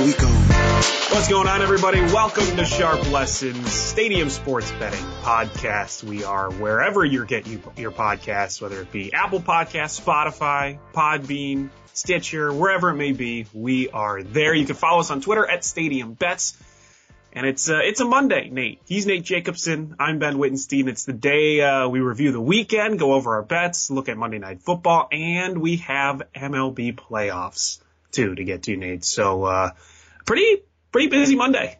What's going on, everybody? Welcome to Sharp Lessons Stadium Sports Betting Podcast. We are wherever you get your podcasts, whether it be Apple Podcasts, Spotify, Podbean, Stitcher, wherever it may be. We are there. You can follow us on Twitter at Stadium Bets. And it's uh, it's a Monday, Nate. He's Nate Jacobson. I'm Ben Wittenstein. It's the day uh, we review the weekend, go over our bets, look at Monday Night Football, and we have MLB playoffs too to get to, Nate. So uh, pretty pretty busy Monday.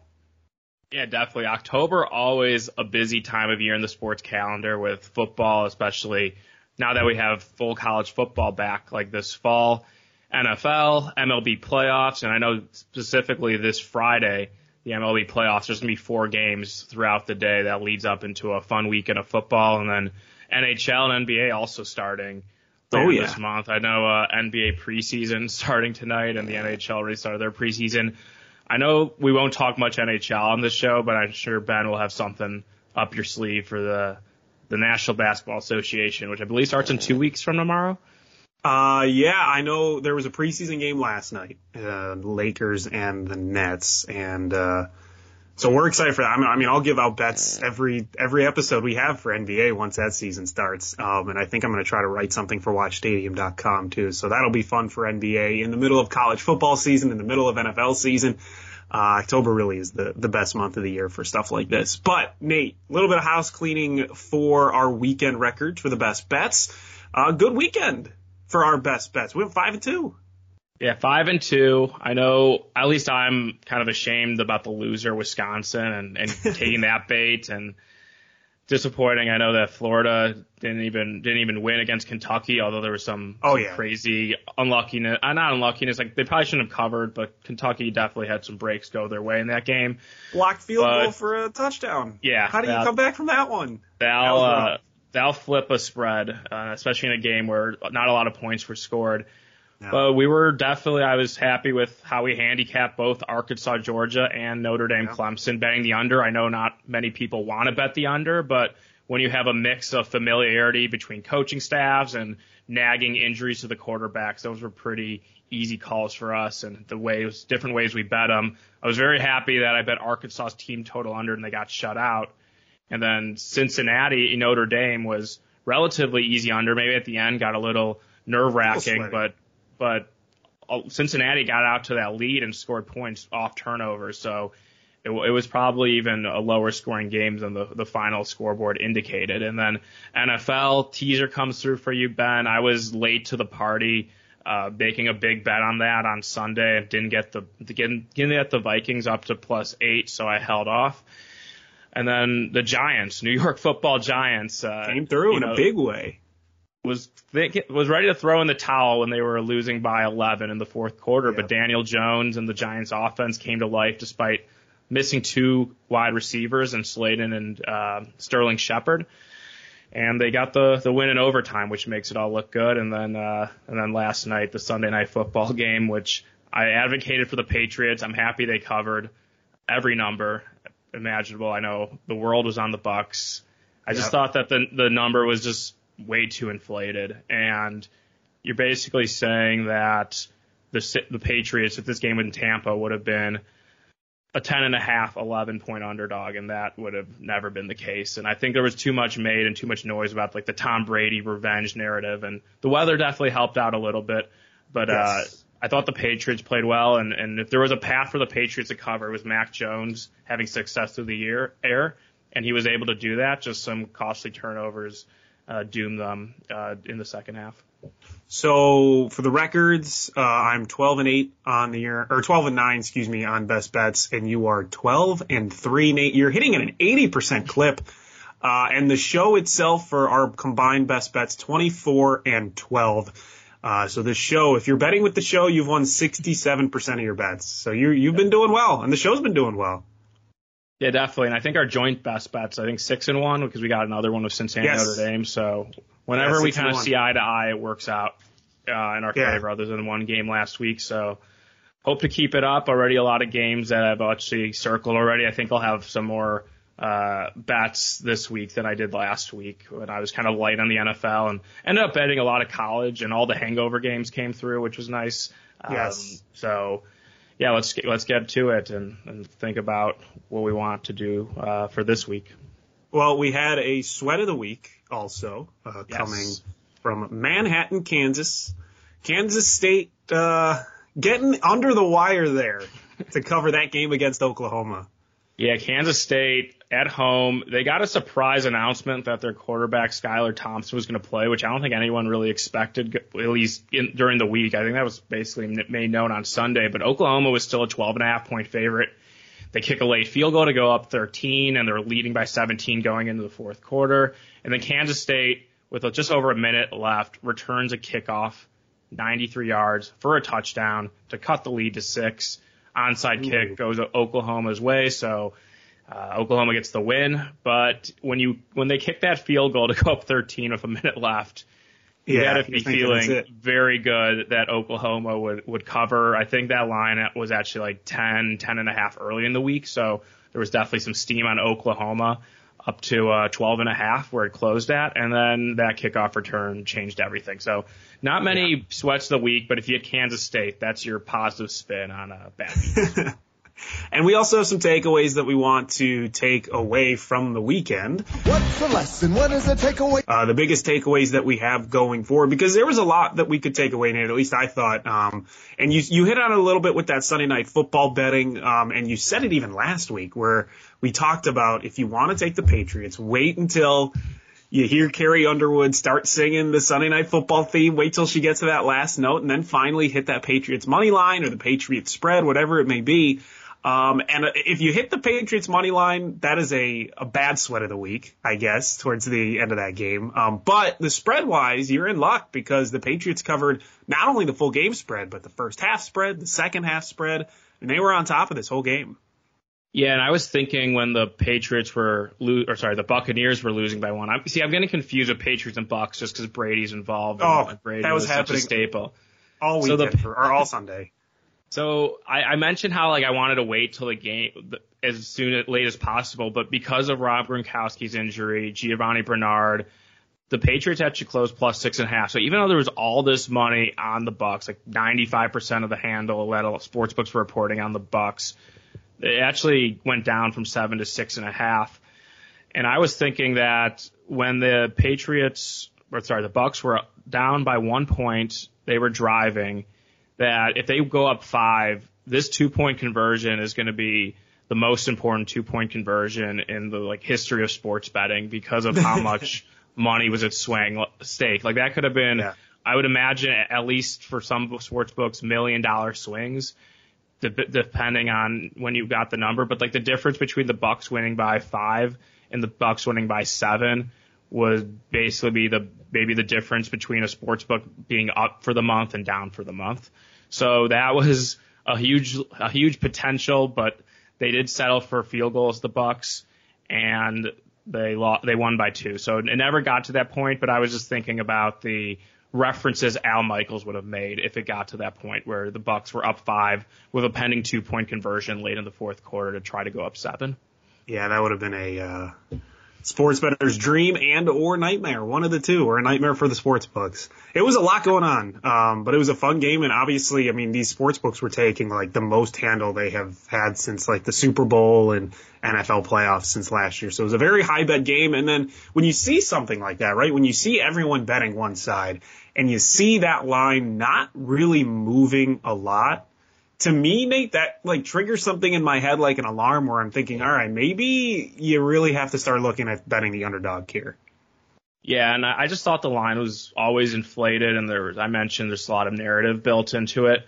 Yeah, definitely. October always a busy time of year in the sports calendar with football, especially now that we have full college football back like this fall. NFL, MLB playoffs, and I know specifically this Friday, the MLB playoffs, there's going to be four games throughout the day that leads up into a fun weekend of football, and then NHL and NBA also starting Oh, yeah. this month. I know uh, NBA preseason starting tonight, and the NHL already started their preseason. I know we won't talk much NHL on this show, but I'm sure Ben will have something up your sleeve for the the National Basketball Association, which I believe starts in two weeks from tomorrow. Uh, yeah, I know there was a preseason game last night, uh, Lakers and the Nets, and uh, so we're excited for that. I mean, I mean, I'll give out bets every every episode we have for NBA once that season starts. Um, and I think I'm going to try to write something for WatchStadium.com too. So that'll be fun for NBA in the middle of college football season, in the middle of NFL season. Uh, October really is the, the best month of the year for stuff like this. But Nate, a little bit of house cleaning for our weekend records for the best bets. Uh, good weekend for our best bets. We went five and two. Yeah, five and two. I know at least I'm kind of ashamed about the loser Wisconsin and, and taking that bait and disappointing. I know that Florida didn't even didn't even win against Kentucky, although there was some, Oh, yeah. crazy unluckiness. Uh, not unluckiness, like they probably shouldn't have covered, but Kentucky definitely had some breaks go their way in that game. Blocked field But- goal for a touchdown. Yeah, How do you come back from that one? That They'll was uh, they'll flip a spread, uh, especially in a game where not a lot of points were scored. But uh, we were definitely, I was happy with how we handicapped both Arkansas, Georgia, and Notre Dame, Yeah. Clemson betting the under. I know not many people want to bet the under, but when you have a mix of familiarity between coaching staffs and nagging injuries to the quarterbacks, those were pretty easy calls for us and the ways, different ways we bet them. I was very happy that I bet Arkansas's team total under and they got shut out. And then Cincinnati, Notre Dame was relatively easy under. Maybe at the end got a little nerve wracking, but but uh, Cincinnati got out to that lead and scored points off turnovers. So it, it was probably even a lower scoring game than the, the final scoreboard indicated. And then NFL teaser comes through for you, Ben. I was late to the party, uh, making a big bet on that on Sunday. Didn't get the, didn't, didn't get the Vikings up to plus eight, so I held off. And then the Giants, New York football Giants, uh, Came through in know, a big way. Was think, was ready to throw in the towel when they were losing by 11 in the fourth quarter, but Daniel Jones and the Giants offense came to life despite missing two wide receivers in Slayton and uh, Sterling Shepard. And they got the the win in overtime, which makes it all look good. And then uh, and then last night the Sunday night football game, which I advocated for the Patriots. I'm happy they covered every number imaginable. I know the world was on the Bucks. I just thought that the the number was just way too inflated, and you're basically saying that the the Patriots, if this game in Tampa would have been a 10 and a half, 11 point underdog, and that would have never been the case. And I think there was too much made and too much noise about like the Tom Brady revenge narrative, and the weather definitely helped out a little bit. But uh, I thought the Patriots played well, and, and if there was a path for the Patriots to cover, it was Mac Jones having success through the year air, and he was able to do that. Just some costly turnovers uh, doomed them uh, in the second half. So for the records, uh, I'm 12 and 8 on the year, or 12 and 9, excuse me, on best bets, and you are 12 and 3, Nate. You're hitting at an 80% clip. Uh, and the show itself for our combined best bets, 24 and 12. Uh, so the show, if you're betting with the show, you've won 67% of your bets. So you you've been doing well, and the show's been doing well. Yeah, definitely. And I think our joint best bets, I think six and one because we got another one with Cincinnati yes. Notre Dame. So whenever yeah, we kind of see eye to eye, it works out uh, in our yeah. favor. Other than one game last week, so hope to keep it up. Already a lot of games that I've actually circled already. I think I'll have some more uh, bets this week than I did last week when I was kind of light on the NFL and ended up betting a lot of college and all the hangover games came through, which was nice. Yes. Um, so yeah, let's get, let's get to it and, and think about what we want to do uh, for this week. Well, we had a sweat of the week also uh, yes. coming from Manhattan, Kansas. Kansas State uh, getting under the wire there to cover that game against Oklahoma. Yeah, Kansas State at home. They got a surprise announcement that their quarterback Skylar Thompson was going to play, which I don't think anyone really expected, at least in, during the week. I think that was basically made known on Sunday. But Oklahoma was still a 12 and a half point favorite. They kick a late field goal to go up 13, and they're leading by 17 going into the fourth quarter. And then Kansas State, with just over a minute left, returns a kickoff, 93 yards for a touchdown to cut the lead to six. Onside Ooh. kick goes Oklahoma's way, so uh, Oklahoma gets the win, but when you when they kick that field goal to go up 13 with a minute left, you yeah, to be feeling very good that Oklahoma would would cover. I think that line was actually like 10, 10 and a half early in the week, so there was definitely some steam on Oklahoma up to uh, 12 and a half where it closed at, and then that kickoff return changed everything. So not many yeah. sweats of the week, but if you had Kansas State, that's your positive spin on a bad. And we also have some takeaways that we want to take away from the weekend. What's the lesson? What is the takeaway? Uh, the biggest takeaways that we have going forward, because there was a lot that we could take away, Nate, at least I thought. Um, and you, you hit on it a little bit with that Sunday night football betting, um, and you said it even last week where we talked about if you want to take the Patriots, wait until you hear Carrie Underwood start singing the Sunday Night Football theme. Wait till she gets to that last note, and then finally hit that Patriots money line or the Patriots spread, whatever it may be. Um, and if you hit the Patriots money line, that is a, a bad sweat of the week, I guess, towards the end of that game. Um, but the spread wise, you're in luck because the Patriots covered not only the full game spread, but the first half spread, the second half spread, and they were on top of this whole game. Yeah, and I was thinking when the Patriots were lo- or sorry, the Buccaneers were losing by one. I'm, see, I'm getting confused with Patriots and Bucks just because Brady's involved. Oh, and Brady that was, was happening such a staple all weekend so the, or all Sunday. So I, I mentioned how like I wanted to wait till the game as soon as late as possible, but because of Rob Gronkowski's injury, Giovani Bernard, the Patriots actually closed plus six and a half. So even though there was all this money on the Bucks, like 95% of the handle that sports books were reporting on the Bucks, it actually went down from seven to six and a half. And I was thinking that when the Patriots, or sorry, the Bucks were down by one point, they were driving that if they go up five, this two point conversion is going to be the most important two point conversion in the like history of sports betting because of how much money was at swing stake. Like that could have been, yeah. I would imagine at least for some sports books, million dollar swings, depending on when you got the number. But like the difference between the Bucks winning by five and the Bucks winning by seven would basically be the maybe the difference between a sports book being up for the month and down for the month. So that was a huge, a huge potential, but they did settle for field goals, the Bucks, and they lost, they won by two. So it never got to that point, but I was just thinking about the references Al Michaels would have made if it got to that point where the Bucks were up five with a pending two point conversion late in the fourth quarter to try to go up seven. Yeah, that would have been a uh, sports bettor's dream and or nightmare, one of the two, or a nightmare for the sports books. It was a lot going on, um, but it was a fun game, and obviously, I mean, these sports books were taking like the most handle they have had since like the Super Bowl and NFL playoffs since last year. So it was a very high bet game, and then when you see something like that, right, when you see everyone betting one side, and you see that line not really moving a lot, to me, Nate, that like triggers something in my head like an alarm where I'm thinking, all right, maybe you really have to start looking at betting the underdog here. Yeah, and I just thought the line was always inflated, and there was I mentioned there's a lot of narrative built into it,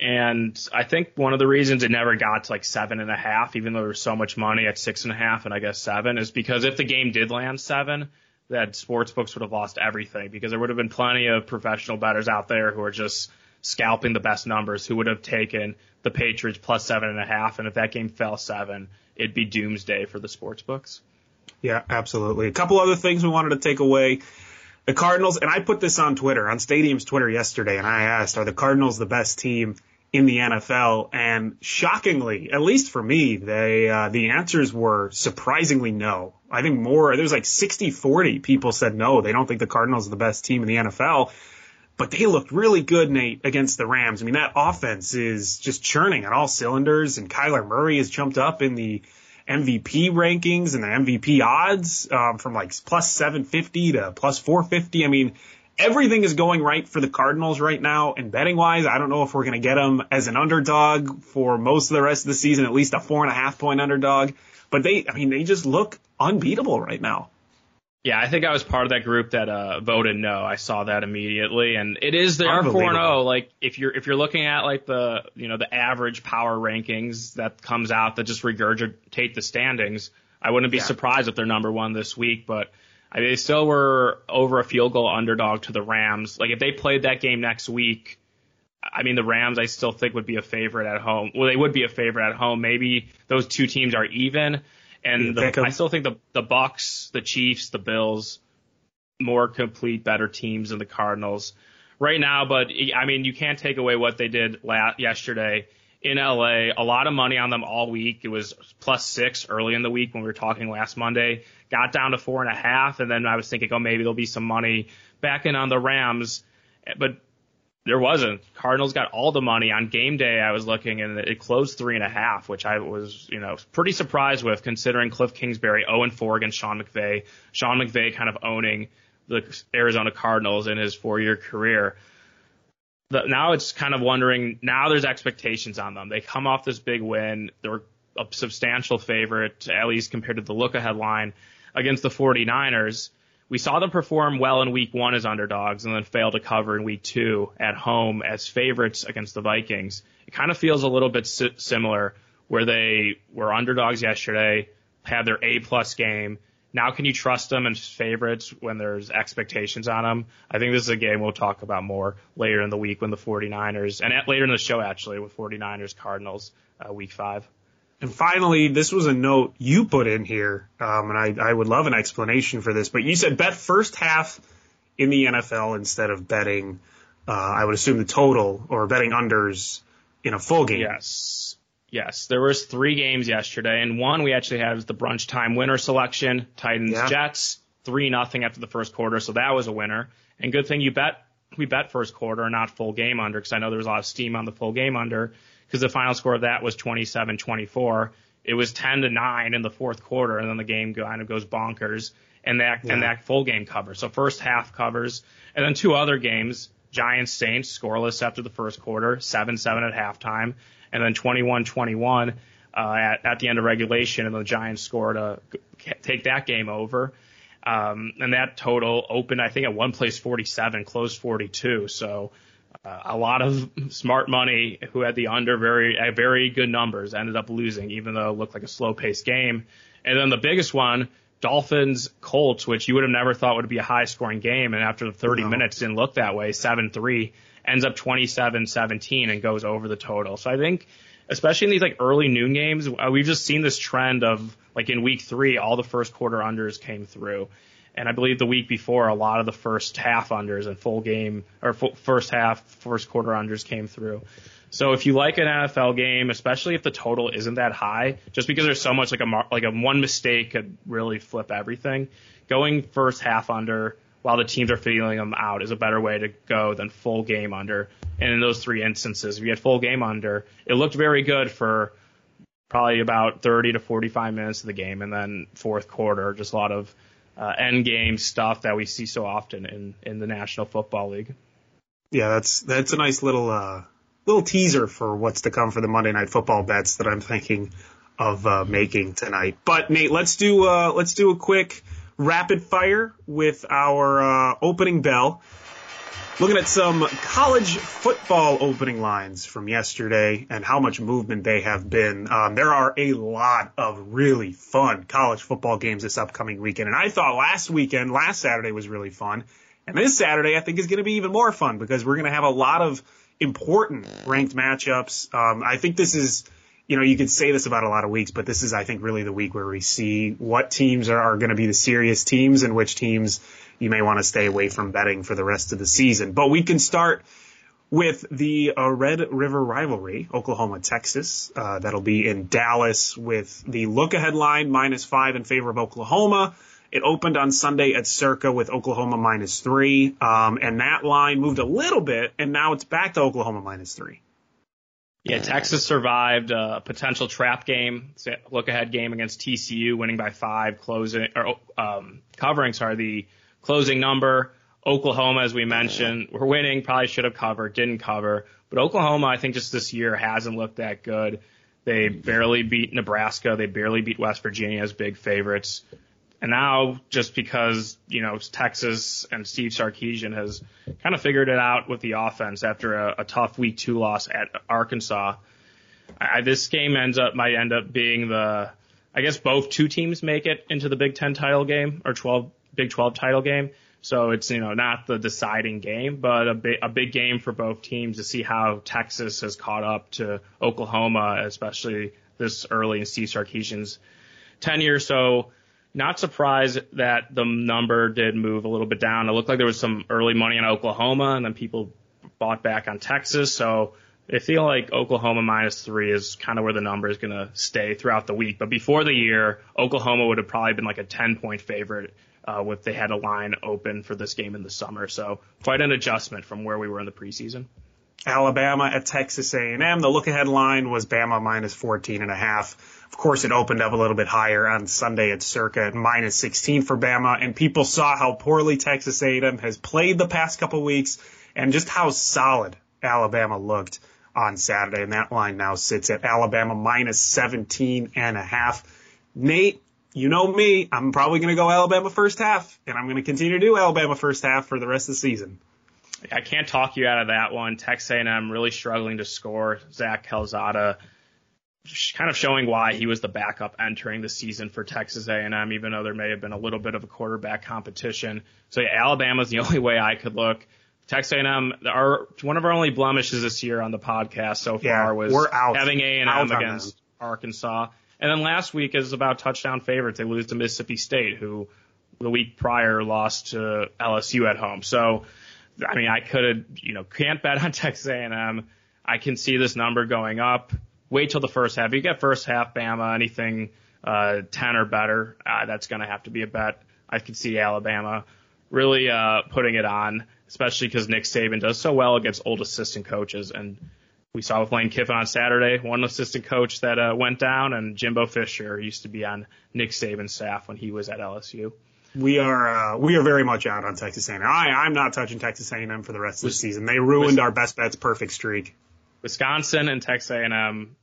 And I think one of the reasons it never got to like seven and a half, even though there was so much money at six and a half and I guess seven, is because if the game did land seven, that sports books would have lost everything because there would have been plenty of professional bettors out there who are just scalping the best numbers who would have taken the Patriots plus seven and a half. And if that game fell seven, it'd be doomsday for the sports books. Yeah, absolutely. A couple other things we wanted to take away. The Cardinals, and I put this on Twitter, on Stadium's Twitter yesterday, and I asked, are the Cardinals the best team in the NFL? And shockingly, at least for me, they, uh, the answers were surprisingly no. I think more, there's like 60-40 people said no, they don't think the Cardinals are the best team in the NFL. But they looked really good, Nate, against the Rams. I mean, that offense is just churning on all cylinders, and Kyler Murray has jumped up in the MVP rankings and the MVP odds um, from like plus 750 to plus 450. I mean, everything is going right for the Cardinals right now. And betting wise, I don't know if we're going to get them as an underdog for most of the rest of the season, at least a four and a half point underdog. But they, I mean, they just look unbeatable right now. Yeah, I think I was part of that group that uh, voted no. I saw that immediately, and it is they are four and zero. Like if you're if you're looking at like the you know the average power rankings that comes out that just regurgitate the standings, I wouldn't be yeah. surprised if they're number one this week. But I mean, they still were over a field goal underdog to the Rams. Like if they played that game next week, I mean the Rams I still think would be a favorite at home. Well, they would be a favorite at home. Maybe those two teams are even and the, I still think the the Bucks, the Chiefs, the Bills, more complete, better teams than the Cardinals right now. But I mean, you can't take away what they did last, yesterday in LA. A lot of money on them all week. It was plus six early in the week when we were talking last Monday. Got down to four and a half, and then I was thinking, oh, maybe there'll be some money back in on the Rams. But there wasn't. Cardinals got all the money on game day. I was looking and it closed three and a half, which I was, you know, pretty surprised with considering Cliff Kingsbury 0 and 4 against Sean McVay. Sean McVay kind of owning the Arizona Cardinals in his four year career. But now it's kind of wondering, now there's expectations on them. They come off this big win. They're a substantial favorite, at least compared to the look ahead line against the 49ers we saw them perform well in week one as underdogs and then fail to cover in week two at home as favorites against the Vikings. It kind of feels a little bit si- similar where they were underdogs yesterday, had their A plus game. Now can you trust them as favorites when there's expectations on them? I think this is a game we'll talk about more later in the week when the 49ers, and at, later in the show actually with 49ers Cardinals, uh, week five. And finally, this was a note you put in here, um, and I, I would love an explanation for this. But you said bet first half in the NFL instead of betting, uh, I would assume the total or betting unders in a full game. Yes. Yes, there was three games yesterday, and one we actually had was the brunch time winner selection, Titans yeah. Jets, three nothing after the first quarter, so that was a winner. And good thing you bet we bet first quarter, not full game under, because I know there was a lot of steam on the full game under because the final score of that was 27-24. It was 10 to 9 in the fourth quarter, and then the game kind of goes bonkers, and that yeah. and that full game covers. So first half covers, and then two other games: Giants Saints scoreless after the first quarter, 7-7 at halftime, and then 21-21 uh, at at the end of regulation, and the Giants scored to take that game over. Um, and that total opened, I think, at one place 47, closed 42. So uh, a lot of smart money who had the under very uh, very good numbers ended up losing, even though it looked like a slow paced game. And then the biggest one, Dolphins Colts, which you would have never thought would be a high scoring game, and after the 30 no. minutes didn't look that way, seven three ends up 27-17 and goes over the total. So I think, especially in these like early noon games, uh, we've just seen this trend of like in week three, all the first quarter unders came through. And I believe the week before, a lot of the first half unders and full game or first half, first quarter unders came through. So if you like an NFL game, especially if the total isn't that high, just because there's so much like a like a one mistake could really flip everything. Going first half under while the teams are feeling them out is a better way to go than full game under. And in those three instances, if you had full game under, it looked very good for probably about 30 to 45 minutes of the game, and then fourth quarter, just a lot of uh, end game stuff that we see so often in in the National Football League. Yeah, that's that's a nice little uh, little teaser for what's to come for the Monday Night Football bets that I'm thinking of uh, making tonight. But Nate, let's do uh, let's do a quick rapid fire with our uh, opening bell. Looking at some college football opening lines from yesterday and how much movement they have been. Um, there are a lot of really fun college football games this upcoming weekend. And I thought last weekend, last Saturday was really fun. And this Saturday, I think is going to be even more fun because we're going to have a lot of important ranked matchups. Um, I think this is, you know, you could say this about a lot of weeks, but this is, I think, really the week where we see what teams are, are going to be the serious teams and which teams you may want to stay away from betting for the rest of the season. But we can start with the uh, Red River rivalry, Oklahoma, Texas. Uh, that'll be in Dallas with the look ahead line minus five in favor of Oklahoma. It opened on Sunday at Circa with Oklahoma minus three, um, and that line moved a little bit, and now it's back to Oklahoma minus three. Yeah, Texas survived a potential trap game, look ahead game against TCU, winning by five, closing or um, covering, sorry, the closing number. Oklahoma, as we mentioned, we're winning, probably should have covered, didn't cover. But Oklahoma, I think just this year hasn't looked that good. They barely beat Nebraska. They barely beat West Virginia as big favorites. And now, just because, you know, Texas and Steve Sarkisian has kind of figured it out with the offense after a, a tough week two loss at Arkansas, I, this game ends up, might end up being the, I guess both two teams make it into the Big Ten title game or 12, Big 12 title game. So it's, you know, not the deciding game, but a big, a big game for both teams to see how Texas has caught up to Oklahoma, especially this early in Steve Sarkisian's tenure. So, not surprised that the number did move a little bit down. It looked like there was some early money in Oklahoma, and then people bought back on Texas. So I feel like Oklahoma minus three is kind of where the number is going to stay throughout the week. But before the year, Oklahoma would have probably been like a 10 point favorite uh, if they had a line open for this game in the summer. So quite an adjustment from where we were in the preseason. Alabama at Texas A&M. The look ahead line was Bama minus 14 and a half. Of course, it opened up a little bit higher on Sunday at Circa minus 16 for Bama, and people saw how poorly Texas A&M has played the past couple weeks and just how solid Alabama looked on Saturday. And that line now sits at Alabama minus 17 and a half. Nate, you know me. I'm probably going to go Alabama first half, and I'm going to continue to do Alabama first half for the rest of the season. I can't talk you out of that one. Texas A&M really struggling to score. Zach Calzada kind of showing why he was the backup entering the season for Texas A&M, even though there may have been a little bit of a quarterback competition. So yeah, Alabama's the only way I could look. Texas A&M, our one of our only blemishes this year on the podcast so far yeah, was we're out. having A&M against Arkansas. And then last week is about touchdown favorites. They lose to Mississippi State, who the week prior lost to LSU at home. So, I mean, I could have, you know, can't bet on Texas A&M. I can see this number going up wait till the first half. You get first half Bama, anything uh, 10 or better, uh, that's going to have to be a bet. I could see Alabama really uh, putting it on, especially because Nick Saban does so well against old assistant coaches. And we saw with Lane Kiffin on Saturday, one assistant coach that uh, went down, and Jimbo Fisher used to be on Nick Saban's staff when he was at LSU. We are uh, we are very much out on Texas A&M. I I'm not touching Texas A&M for the rest of the season. They ruined our best bets perfect streak. Wisconsin and Texas A&M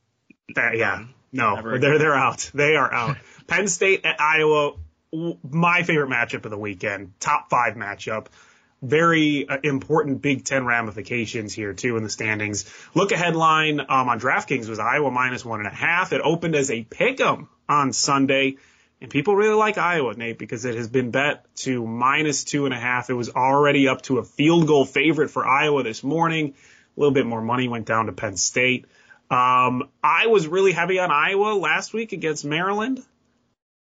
that, yeah. No, they're they're out. They are out. Penn State at Iowa, my favorite matchup of the weekend. Top five matchup. Very uh, important Big Ten ramifications here too in the standings. Look ahead line um, on DraftKings was Iowa minus one and a half. It opened as a pick'em on Sunday. And people really like Iowa, Nate, because it has been bet to minus two and a half. It was already up to a field goal favorite for Iowa this morning. A little bit more money went down to Penn State. Um, I was really heavy on Iowa last week against Maryland.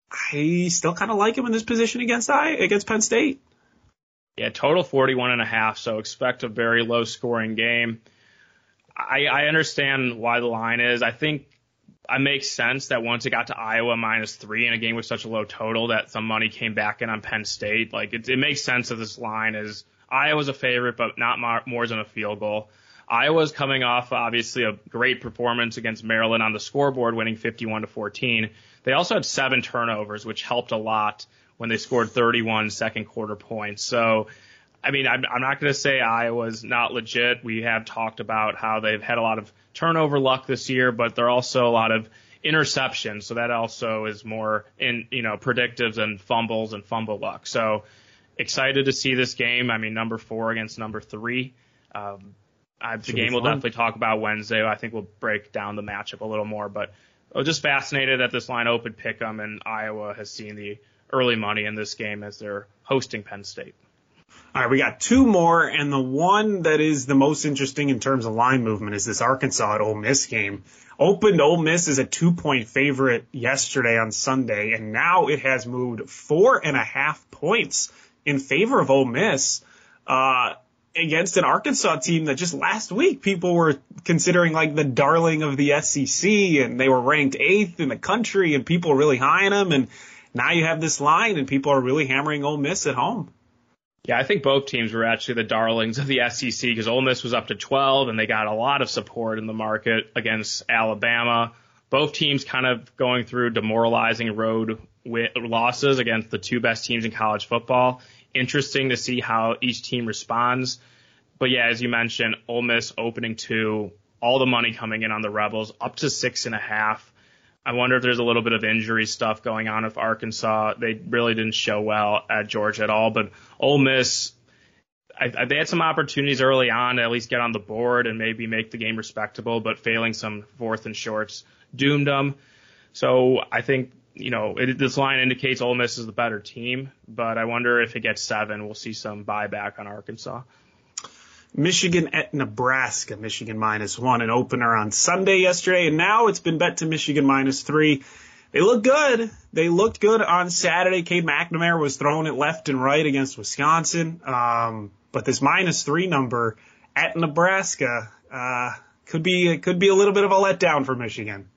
I still kind of like him in this position against I against Penn State. Yeah, total 41 and a half, so expect a very low scoring game. I, I understand why the line is. I think it makes sense that once it got to Iowa minus three in a game with such a low total that some money came back in on Penn State. Like it, it makes sense that this line is Iowa's a favorite, but not more than a field goal. Iowa's coming off obviously a great performance against Maryland on the scoreboard, winning 51 to 14. They also had seven turnovers, which helped a lot when they scored 31 second quarter points. So, I mean, I'm, I'm not going to say Iowa's not legit. We have talked about how they've had a lot of turnover luck this year, but there are also a lot of interceptions. So that also is more in, you know, predictive than fumbles and fumble luck. So excited to see this game. I mean, number four against number three. Um, I, the game we'll definitely talk about Wednesday. I think we'll break down the matchup a little more, but I was just fascinated that this line opened pick'em and Iowa has seen the early money in this game as they're hosting Penn State. All right, we got two more, and the one that is the most interesting in terms of line movement is this Arkansas at Ole Miss game. Opened Ole Miss as a two point favorite yesterday on Sunday, and now it has moved four and a half points in favor of Ole Miss. Uh, against an Arkansas team that just last week people were considering like the darling of the SEC and they were ranked eighth in the country and people were really high on them. And now you have this line and people are really hammering Ole Miss at home. Yeah, I think both teams were actually the darlings of the SEC because Ole Miss was up to 12 and they got a lot of support in the market against Alabama. Both teams kind of going through demoralizing road losses against the two best teams in college football. Interesting to see how each team responds. But yeah, as you mentioned, Ole Miss opening two, all the money coming in on the Rebels up to six and a half. I wonder if there's a little bit of injury stuff going on with Arkansas. They really didn't show well at Georgia at all, but Ole Miss, I, I, they had some opportunities early on to at least get on the board and maybe make the game respectable, but failing some fourth and shorts doomed them. So I think, you know, it, this line indicates Ole Miss is the better team, but I wonder if it gets seven, we'll see some buyback on Arkansas. Michigan at Nebraska. Michigan minus one, an opener on Sunday yesterday, and now it's been bet to Michigan minus three. They look good. They looked good on Saturday. Cade McNamara was throwing it left and right against Wisconsin. Um, but this minus three number at Nebraska uh, could be could be a little bit of a letdown for Michigan.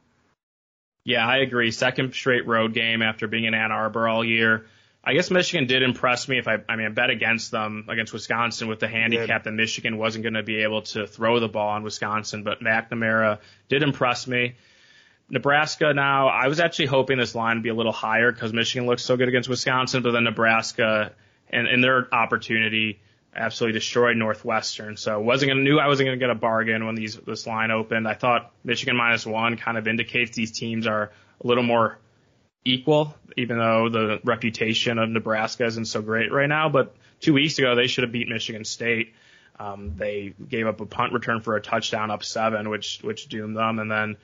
Yeah, I agree. Second straight road game after being in Ann Arbor all year. I guess Michigan did impress me. If I, I mean, I bet against them against Wisconsin with the handicap that Michigan wasn't going to be able to throw the ball on Wisconsin, but McNamara did impress me. Nebraska now, I was actually hoping this line would be a little higher because Michigan looks so good against Wisconsin, but then Nebraska and, and their opportunity absolutely destroyed Northwestern. So wasn't gonna knew I wasn't gonna get a bargain when these this line opened. I thought Michigan minus one kind of indicates these teams are a little more equal, even though the reputation of Nebraska isn't so great right now. But two weeks ago, they should have beat Michigan State. Um, they gave up a punt return for a touchdown up seven, which which doomed them. And then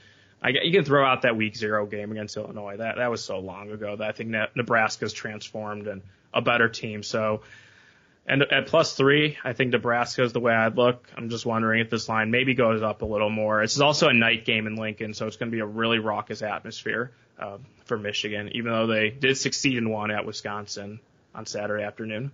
I, you can throw out that week zero game against Illinois. That that was so long ago that I think Nebraska's transformed and a better team. So. And at plus three, I think Nebraska is the way I'd look. I'm just wondering if this line maybe goes up a little more. This is also a night game in Lincoln, so it's going to be a really raucous atmosphere uh, for Michigan, even though they did succeed in one at Wisconsin on Saturday afternoon.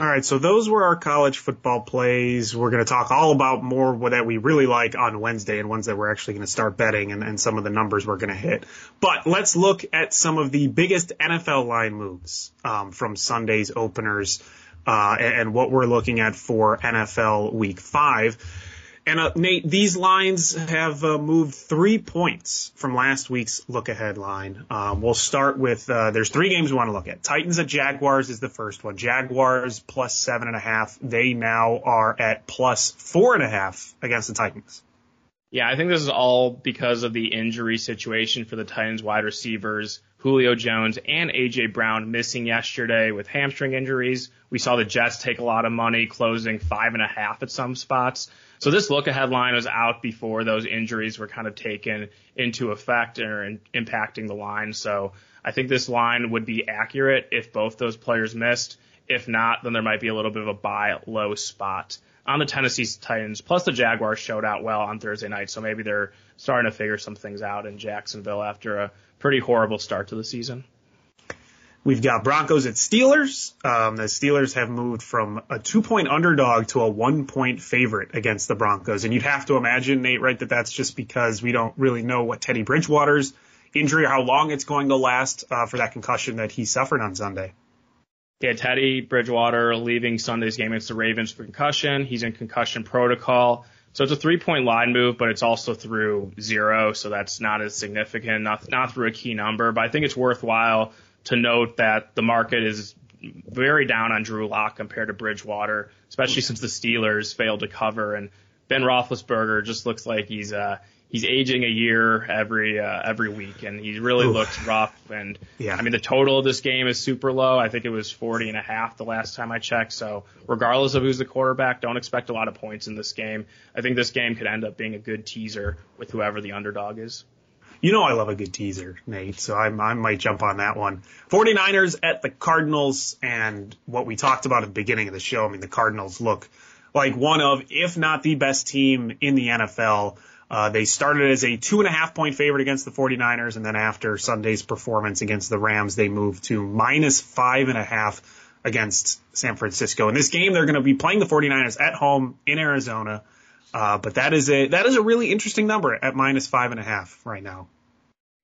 All right, so those were our college football plays. We're going to talk all about more that we really like on Wednesday and ones that we're actually going to start betting and, and some of the numbers we're going to hit. But let's look at some of the biggest NFL line moves um, from Sunday's openers uh, and, and what we're looking at for NFL Week Five. And uh, Nate, these lines have uh, moved three points from last week's look ahead line. Um, we'll start with uh, there's three games we want to look at. Titans at Jaguars is the first one. Jaguars plus seven and a half. They now are at plus four and a half against the Titans. Yeah, I think this is all because of the injury situation for the Titans wide receivers. Julio Jones and AJ Brown missing yesterday with hamstring injuries. We saw the Jets take a lot of money, closing five and a half at some spots. So this look ahead line was out before those injuries were kind of taken into effect or in, impacting the line. So I think this line would be accurate if both those players missed. If not, then there might be a little bit of a buy low spot on the Tennessee Titans. Plus the Jaguars showed out well on Thursday night, so maybe they're starting to figure some things out in Jacksonville after a pretty horrible start to the season. We've got Broncos at Steelers. Um, the Steelers have moved from a two point underdog to a one point favorite against the Broncos. And you'd have to imagine, Nate, right, that that's just because we don't really know what Teddy Bridgewater's injury or how long it's going to last uh, for that concussion that he suffered on Sunday. Yeah, Teddy Bridgewater leaving Sunday's game against the Ravens for concussion. He's in concussion protocol. So it's a three point line move, but it's also through zero. So that's not as significant, not, not through a key number, but I think it's worthwhile to note that the market is very down on Drew Lock compared to Bridgewater, especially since the Steelers failed to cover and Ben Roethlisberger just looks like he's uh he's aging a year every uh, every week, and he really Ooh. looks rough. And yeah. I mean, the total of this game is super low. I think it was 40 and a half the last time I checked. So regardless of who's the quarterback, don't expect a lot of points in this game. I think this game could end up being a good teaser with whoever the underdog is. You know I love a good teaser, Nate, so I, I might jump on that one. 49ers at the Cardinals, and what we talked about at the beginning of the show, I mean, the Cardinals look like one of, if not the best team in the NFL. Uh, they started as a two and a half point favorite against the 49ers, and then after Sunday's performance against the Rams, they moved to minus five and a half against San Francisco. In this game, they're going to be playing the 49ers at home in Arizona. Uh, but that is a that is a really interesting number at minus five and a half right now.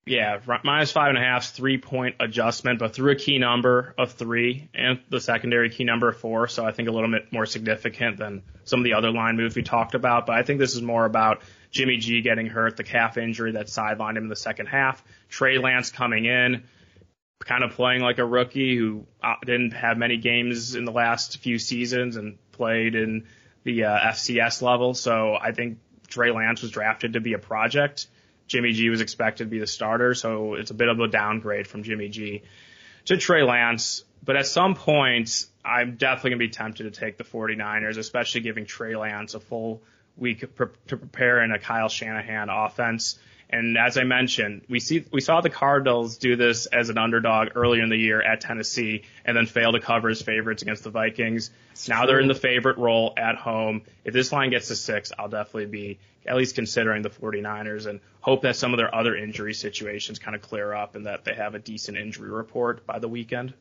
Yeah, minus five and a half, three point adjustment, but through a key number of three and the secondary key number of four. So I think a little bit more significant than some of the other line moves we talked about. But I think this is more about Jimmy G getting hurt, the calf injury that sidelined him in the second half, Trey Lance coming in, kind of playing like a rookie who uh, didn't have many games in the last few seasons and played in the uh, FCS level. So I think Trey Lance was drafted to be a project Jimmy G was expected to be the starter, so it's a bit of a downgrade from Jimmy G to Trey Lance. But at some point, I'm definitely going to be tempted to take the 49ers, especially giving Trey Lance a full week to prepare in a Kyle Shanahan offense. And as I mentioned, we see we saw the Cardinals do this as an underdog earlier in the year at Tennessee, and then fail to cover as favorites against the Vikings. Now true. they're in the favorite role at home. If this line gets to six, I'll definitely be at least considering the 49ers and hope that some of their other injury situations kind of clear up and that they have a decent injury report by the weekend.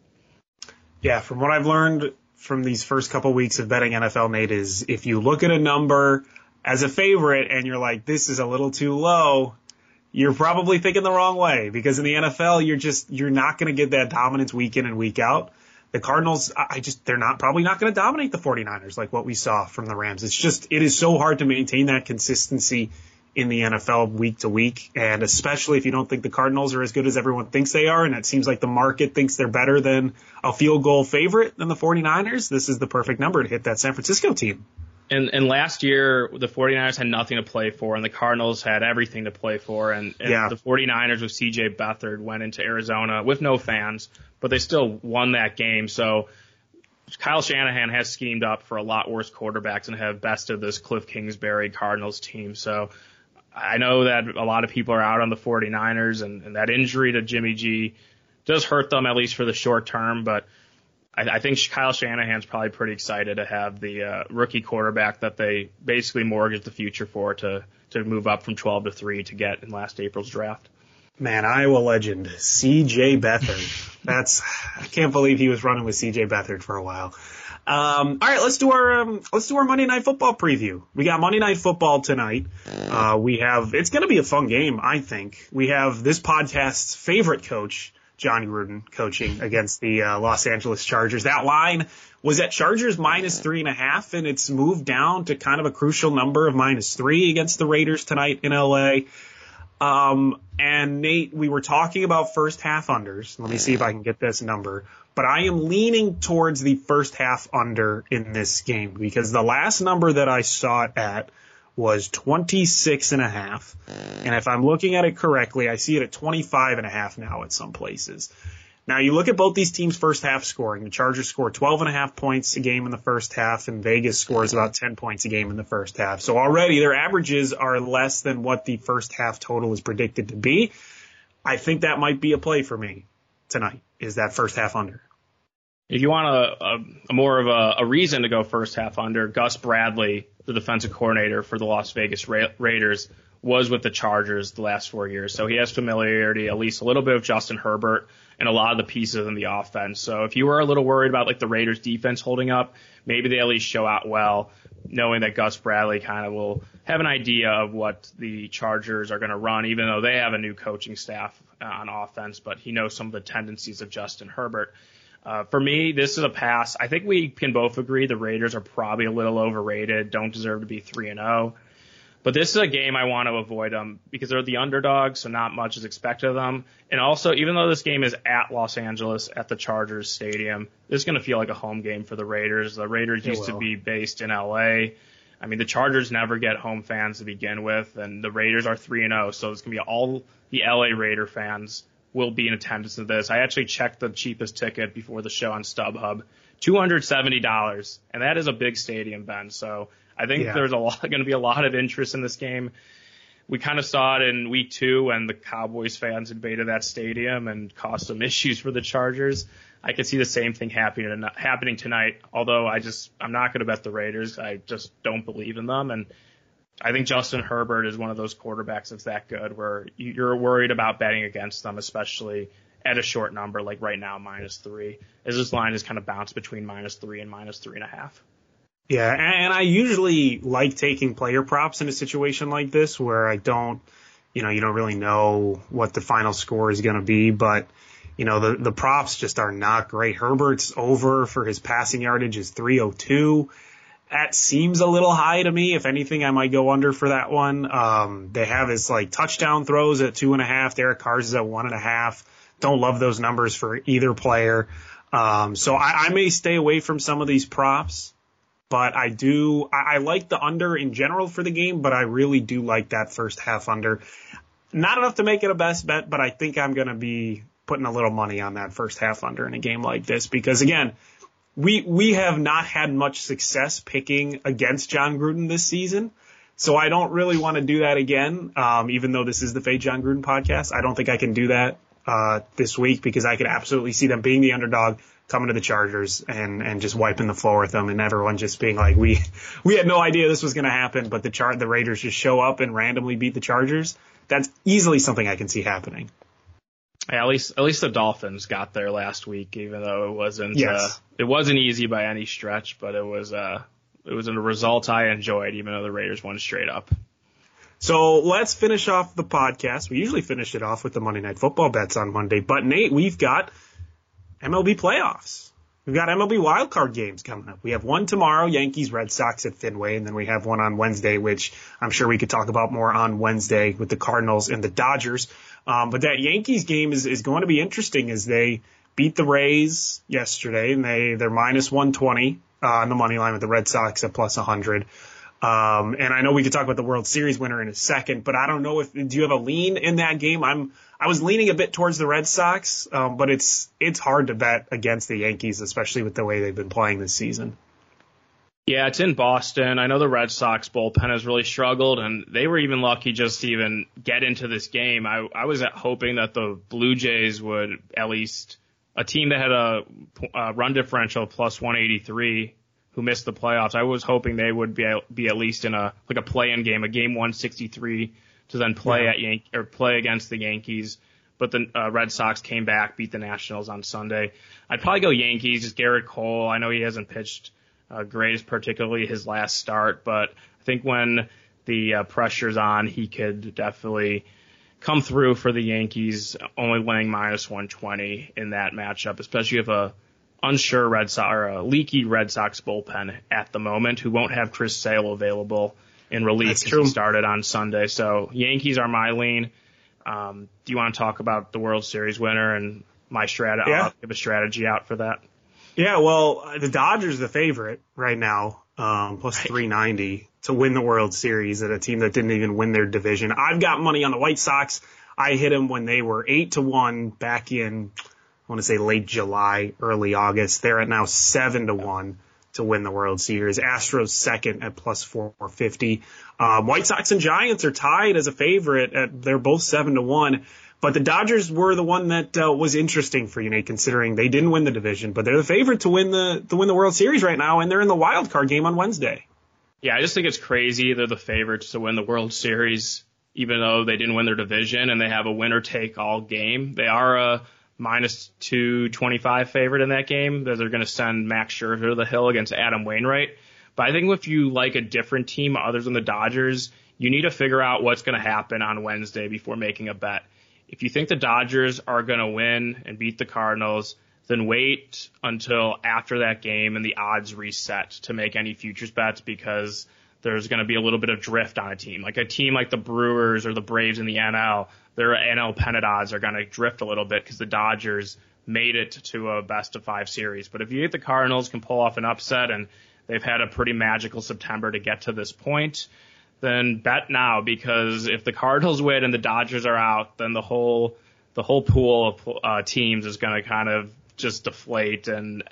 Yeah, from what I've learned from these first couple weeks of betting NFL, Nate, is if you look at a number as a favorite and you're like, this is a little too low, you're probably thinking the wrong way because in the NFL, you're just, you're not going to get that dominance week in and week out. The Cardinals, I just, they're not, probably not going to dominate the 49ers like what we saw from the Rams. It's just, it is so hard to maintain that consistency in the NFL week to week. And especially if you don't think the Cardinals are as good as everyone thinks they are. And it seems like the market thinks they're better than a field goal favorite than the 49ers. This is the perfect number to hit that San Francisco team. And, and last year, the 49ers had nothing to play for, and the Cardinals had everything to play for. And, and yeah. the 49ers with CJ Beathard went into Arizona with no fans, but they still won that game. So Kyle Shanahan has schemed up for a lot worse quarterbacks and have bested this Cliff Kingsbury Cardinals team. So I know that a lot of people are out on the 49ers, and, and that injury to Jimmy G does hurt them, at least for the short term, but – I, I think Kyle Shanahan's probably pretty excited to have the uh, rookie quarterback that they basically mortgaged the future for to to move up from 12 to 3 to get in last April's draft. Man, Iowa legend C.J. Beathard. That's I can't believe he was running with C.J. Beathard for a while. Um, all right, let's do our um, let's do our Monday Night Football preview. We got Monday Night Football tonight. Uh, we have it's going to be a fun game, I think. We have this podcast's favorite coach, Jon Gruden coaching against the uh, Los Angeles Chargers. That line was at Chargers minus three and a half, and it's moved down to kind of a crucial number of minus three against the Raiders tonight in LA. Um, and Nate, we were talking about first half unders. Let me see if I can get this number. But I am leaning towards the first half under in this game because the last number that I saw it at was 26 and a half. And if I'm looking at it correctly, I see it at 25 and a half now at some places. Now you look at both these teams' first half scoring. The Chargers score 12 and a half points a game in the first half, and Vegas scores about 10 points a game in the first half. So already their averages are less than what the first half total is predicted to be. I think that might be a play for me tonight. Is that first half under? If you want a, a, a more of a, a, reason to go first half under, Gus Bradley, the defensive coordinator for the Las Vegas Ra- Raiders, was with the Chargers the last four years. So he has familiarity, at least a little bit of Justin Herbert and a lot of the pieces in the offense. So if you were a little worried about like the Raiders defense holding up, maybe they at least show out well, knowing that Gus Bradley kind of will have an idea of what the Chargers are going to run, even though they have a new coaching staff uh, on offense, but he knows some of the tendencies of Justin Herbert. Uh, for me, this is a pass. I think we can both agree the Raiders are probably a little overrated, don't deserve to be 3 and 0. But this is a game I want to avoid them because they're the underdogs, so not much is expected of them. And also, even though this game is at Los Angeles at the Chargers Stadium, this is going to feel like a home game for the Raiders. The Raiders it used will. to be based in LA. I mean, the Chargers never get home fans to begin with, and the Raiders are 3 and 0, so it's going to be all the LA Raider fans will be in attendance at this. I actually checked the cheapest ticket before the show on StubHub, $270, and that is a big stadium, Ben. So I think yeah. there's a lot going to be a lot of interest in this game. We kind of saw it in week two when the Cowboys fans invaded that stadium and caused some issues for the Chargers. I could see the same thing happening happening tonight. Although I just I'm not going to bet the Raiders. I just don't believe in them, and I think Justin Herbert is one of those quarterbacks that's that good where you're worried about betting against them, especially at a short number like right now minus three, as this line is kind of bounced between minus three and minus three and a half. Yeah, and I usually like taking player props in a situation like this where I don't, you know, you don't really know what the final score is going to be, but you know, the, the props just are not great. Herbert's over for his passing yardage is 302. That seems a little high to me. If anything, I might go under for that one. Um, they have his like touchdown throws at two and a half. Derek Carr's is at one and a half. Don't love those numbers for either player. Um, so I, I may stay away from some of these props, but I do, I, I like the under in general for the game, but I really do like that first half under. Not enough to make it a best bet, but I think I'm going to be putting a little money on that first half under in a game like this because again, we we have not had much success picking against Jon Gruden this season. So I don't really want to do that again. Um, even though this is the Fade Jon Gruden podcast, I don't think I can do that uh, this week because I could absolutely see them being the underdog, coming to the Chargers and and just wiping the floor with them, and everyone just being like, we we had no idea this was going to happen, but the char the Raiders just show up and randomly beat the Chargers. That's easily something I can see happening. Yeah, at least at least the Dolphins got there last week, even though it wasn't yes. uh, it wasn't easy by any stretch, but it was uh it was a result I enjoyed, even though the Raiders won straight up. So let's finish off the podcast. We usually finish it off with the Monday Night Football bets on Monday, but Nate, we've got MLB playoffs. We've got MLB wildcard games coming up. We have one tomorrow, Yankees Red Sox at Fenway, and then we have one on Wednesday, which I'm sure we could talk about more on Wednesday with the Cardinals and the Dodgers. Um, but that Yankees game is, is going to be interesting as they beat the Rays yesterday and they, they're minus 120 uh, on the money line with the Red Sox at plus 100. Um, and I know we could talk about the World Series winner in a second, but I don't know if, do you have a lean in that game? I'm, I was leaning a bit towards the Red Sox, um, but it's, it's hard to bet against the Yankees, especially with the way they've been playing this season. Yeah, it's in Boston. I know the Red Sox bullpen has really struggled, and they were even lucky just to even get into this game. I, I was hoping that the Blue Jays would at least a team that had a, a run differential plus 183 who missed the playoffs. I was hoping they would be be at least in a like a play-in game, a game 163 to then play yeah. at Yan- or play against the Yankees. But the uh, Red Sox came back, beat the Nationals on Sunday. I'd probably go Yankees. Just Gerrit Cole. I know he hasn't pitched uh, great, particularly his last start. But I think when the uh, pressure's on, he could definitely come through for the Yankees, only winning minus 120 in that matchup, especially if a unsure Red Sox or a leaky Red Sox bullpen at the moment who won't have Chris Sale available in relief because he started on Sunday. So Yankees are my lean. Um, do you want to talk about the World Series winner and my strategy? Yeah. I'll give a strategy out for that. Yeah, well, the Dodgers are the favorite right now, um, plus 390 to win the World Series at a team that didn't even win their division. I've got money on the White Sox. I hit them when they were eight to one back in, I want to say late July, early August. They're at now seven to one to win the World Series. Astros second at plus 450. Um, White Sox and Giants are tied as a favorite at, they're both seven to one. But the Dodgers were the one that uh, was interesting for you, Nate, considering they didn't win the division, but they're the favorite to win the to win the World Series right now, and they're in the wild card game on Wednesday. Yeah, I just think it's crazy. They're the favorites to win the World Series, even though they didn't win their division, and they have a winner take all game. They are a minus two twenty five favorite in that game. That they're going to send Max Scherzer to the hill against Adam Wainwright. But I think if you like a different team other than the Dodgers, you need to figure out what's going to happen on Wednesday before making a bet if you think the Dodgers are going to win and beat the Cardinals, then wait until after that game and the odds reset to make any futures bets because there's going to be a little bit of drift on a team. Like a team like the Brewers or the Braves in the NL, their NL pennant odds are going to drift a little bit because the Dodgers made it to a best of five series. But if you think the Cardinals can pull off an upset and they've had a pretty magical September to get to this point, then bet now because if the Cardinals win and the Dodgers are out, then the whole the whole pool of uh, teams is going to kind of just deflate and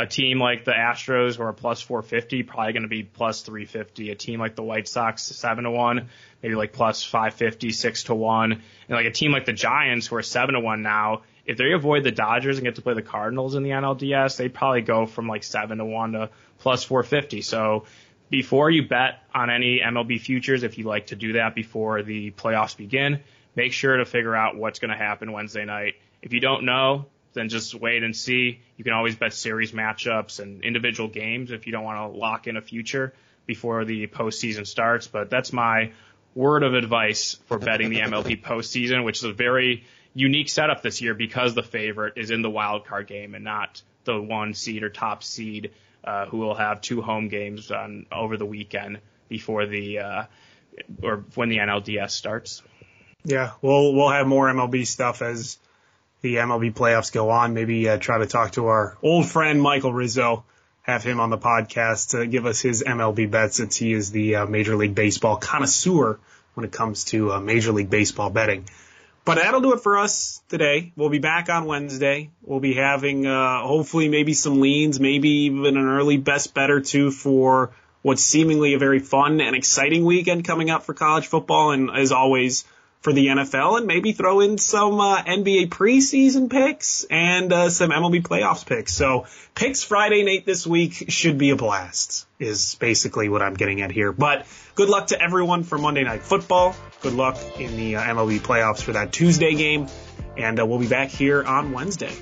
a team like the Astros who are plus 450 probably going to be plus 350. A team like the White Sox seven to one, maybe like plus 550, six to one, and like a team like the Giants who are seven to one now. If they avoid the Dodgers and get to play the Cardinals in the NLDS, they'd probably go from like seven to one to plus 450. So before you bet on any MLB futures, if you like to do that before the playoffs begin, make sure to figure out what's going to happen Wednesday night. If you don't know, then just wait and see. You can always bet series matchups and individual games if you don't want to lock in a future before the postseason starts. But that's my word of advice for betting the MLB postseason, which is a very unique setup this year because the favorite is in the wild card game and not the one seed or top seed uh, who will have two home games on over the weekend before the uh, or when the NLDS starts. Yeah, we'll we'll have more MLB stuff as the MLB playoffs go on. Maybe uh, try to talk to our old friend Michael Rizzo, have him on the podcast to give us his MLB bets since he is the uh, Major League Baseball connoisseur when it comes to uh, Major League Baseball betting. But that'll do it for us today. We'll be back on Wednesday. We'll be having uh, hopefully maybe some leans, maybe even an early best bet or two for what's seemingly a very fun and exciting weekend coming up for college football. And as always, for the NFL and maybe throw in some uh, NBA preseason picks and uh, some MLB playoffs picks. So picks Friday night this week should be a blast is basically what I'm getting at here. But good luck to everyone for Monday night football. Good luck in the uh, MLB playoffs for that Tuesday game. And uh, we'll be back here on Wednesday.